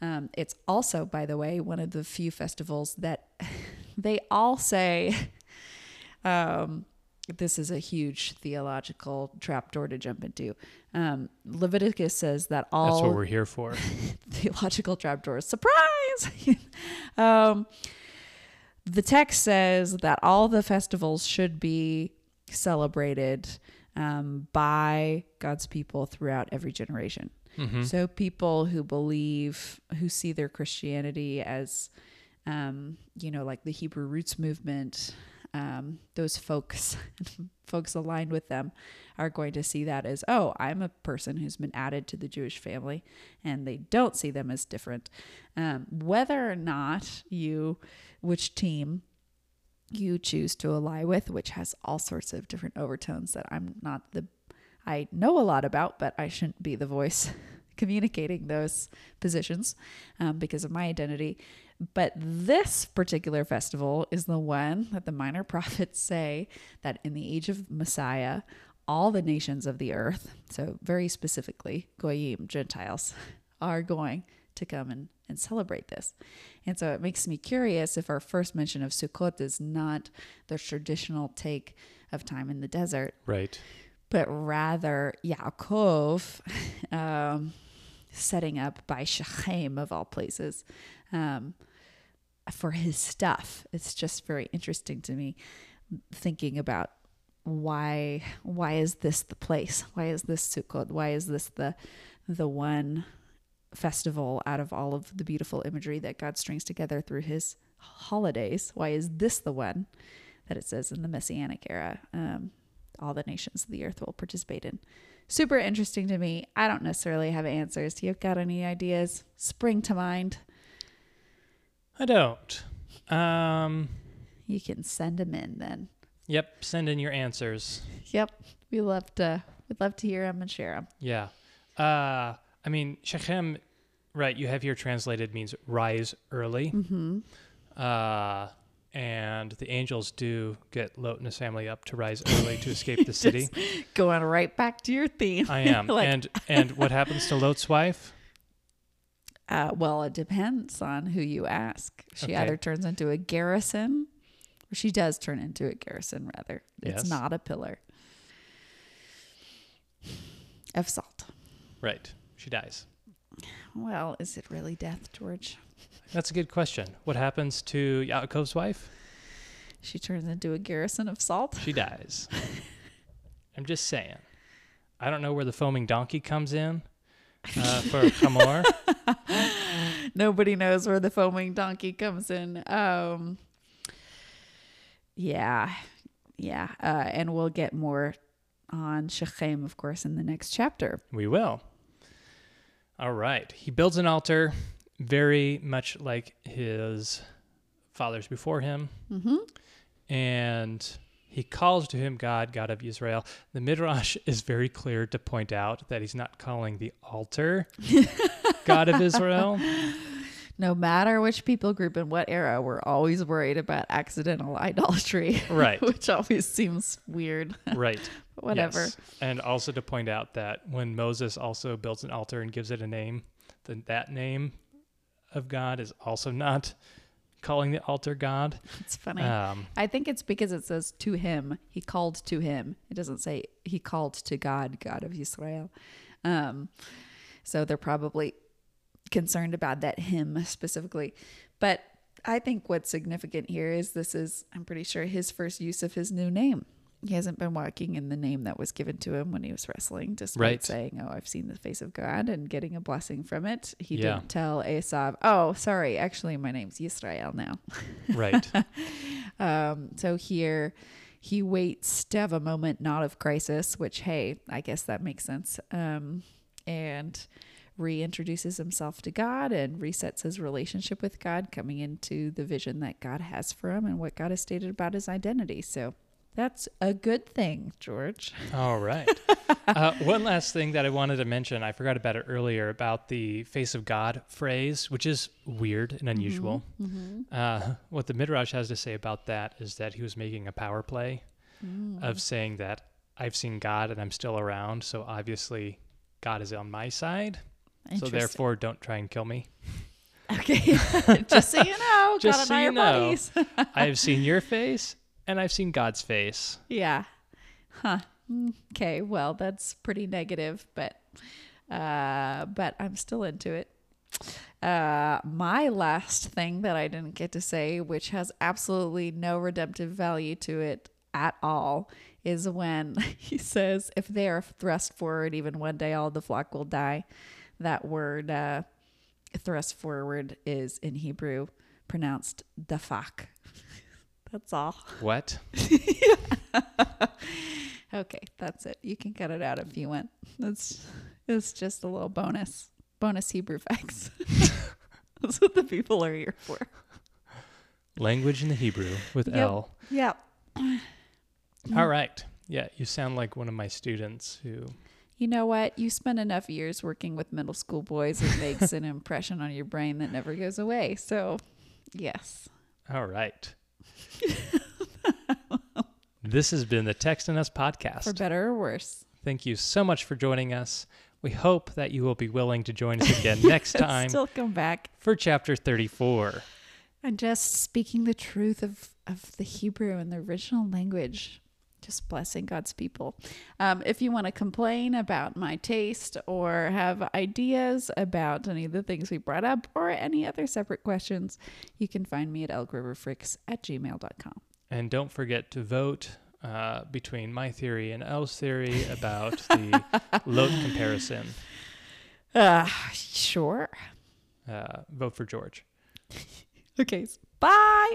Um, it's also, by the way, one of the few festivals that they all say. Um, this is a huge theological trapdoor to jump into. Um, Leviticus says that all That's what we're here for. theological trapdoors. Surprise! um, the text says that all the festivals should be celebrated um, by God's people throughout every generation. So people who believe, who see their Christianity as, um, you know, like the Hebrew roots movement, um, those folks, folks aligned with them, are going to see that as, oh, I'm a person who's been added to the Jewish family, and they don't see them as different. Um, whether or not you, which team you choose to ally with, which has all sorts of different overtones that I'm not the, I know a lot about, but I shouldn't be the voice communicating those positions um, because of my identity. But this particular festival is the one that the minor prophets say that in the age of Messiah, all the nations of the earth, so very specifically, Goyim, Gentiles, are going to come and, and celebrate this. And so it makes me curious if our first mention of Sukkot is not the traditional take of time in the desert, Right. but rather Yaakov um, setting up by Shechem, of all places, um, for his stuff. It's just very interesting to me thinking about why why is this the place? Why is this Sukkot? Why is this the the one festival out of all of the beautiful imagery that God strings together through his holidays? Why is this the one that it says in the Messianic era? Um, all the nations of the earth will participate in. Super interesting to me. I don't necessarily have answers. Do you have got any ideas? Spring to mind? I don't. Um, You can send them in then. yep. Send in your answers. Yep, we love to. We'd love to hear them and share them. Yeah. Uh, I mean, Shechem, right, you have here translated means rise early. Mm-hmm. Uh, and the angels do get Lot and his family up to rise early to escape the city. Going right back to your theme. I am. Like- and and what happens to Lot's wife? Uh, well, it depends on who you ask. She Okay. either turns into a garrison, or she does turn into a garrison. Rather, it's not a pillar of salt. Right. She dies. Well, is it really death, George? That's a good question. What happens to Yaakov's wife? She turns into a garrison of salt. She dies. I'm just saying. I don't know where the foaming donkey comes in uh, for Chamor. Nobody knows where the foaming donkey comes in. Um, yeah, yeah, uh, and we'll get more on Shechem, of course, in the next chapter. We will. All right. He builds an altar very much like his fathers before him. Mm-hmm. And he calls to him God, God of Israel. The Midrash is very clear to point out that he's not calling the altar God of Israel. No matter which people group in what era, we're always worried about accidental idolatry, Right. which always seems weird. Right. Whatever. Yes. And also to point out that when Moses also builds an altar and gives it a name, then that name of God is also not calling the altar God. It's funny. Um, I think it's because it says to him. He called to him. It doesn't say he called to God, God of Israel. Um, so they're probably concerned about that him specifically. But I think what's significant here is this is, I'm pretty sure, his first use of his new name. He hasn't been walking in the name that was given to him when he was wrestling, despite Right. saying, Oh, I've seen the face of God and getting a blessing from it. He Yeah. didn't tell Esav, Oh, sorry, actually, my name's Yisrael now. right. Um, so here he waits to have a moment not of crisis, which, hey, I guess that makes sense. Um, and reintroduces himself to God and resets his relationship with God, coming into the vision that God has for him and what God has stated about his identity. So that's a good thing, George. All right. Uh, one last thing that I wanted to mention, I forgot about it earlier about the face of God phrase, which is weird and unusual. Uh, what the Midrash has to say about that is that he was making a power play of saying that I've seen God and I'm still around, so obviously God is on my side. So therefore, don't try and kill me. okay, just so you know, Just God so and I you are know. buddies. I have seen your face and I've seen God's face. Yeah. Huh. Okay. Well, that's pretty negative, but uh, but I'm still into it. Uh, my last thing that I didn't get to say, which has absolutely no redemptive value to it at all, is when he says, "If they are thrust forward, even one day, all the flock will die." That word, uh, thrust forward, is in Hebrew pronounced dafak. That's all. What? Okay, that's it. You can cut it out if you want. That's it's just a little bonus. Bonus Hebrew facts. that's what the people are here for. Language in the Hebrew with Yep. Elle. Yeah. All right. Yeah, you sound like one of my students who. You know what? You spend enough years working with middle school boys, it makes an impression on your brain that never goes away. So, yes. All right. this has been the Text and Us podcast. For better or worse. Thank you so much for joining us. We hope that you will be willing to join us again next time Still come back. for chapter 34. And just speaking the truth of, of the Hebrew and the original language. Just blessing God's people. Um, if you want to complain about my taste or have ideas about any of the things we brought up or any other separate questions, you can find me at elgriverfricks at gmail.com. And don't forget to vote uh, between my theory and Elle's theory about the Lot comparison. Uh, sure. Uh, vote for George. Okay. Bye.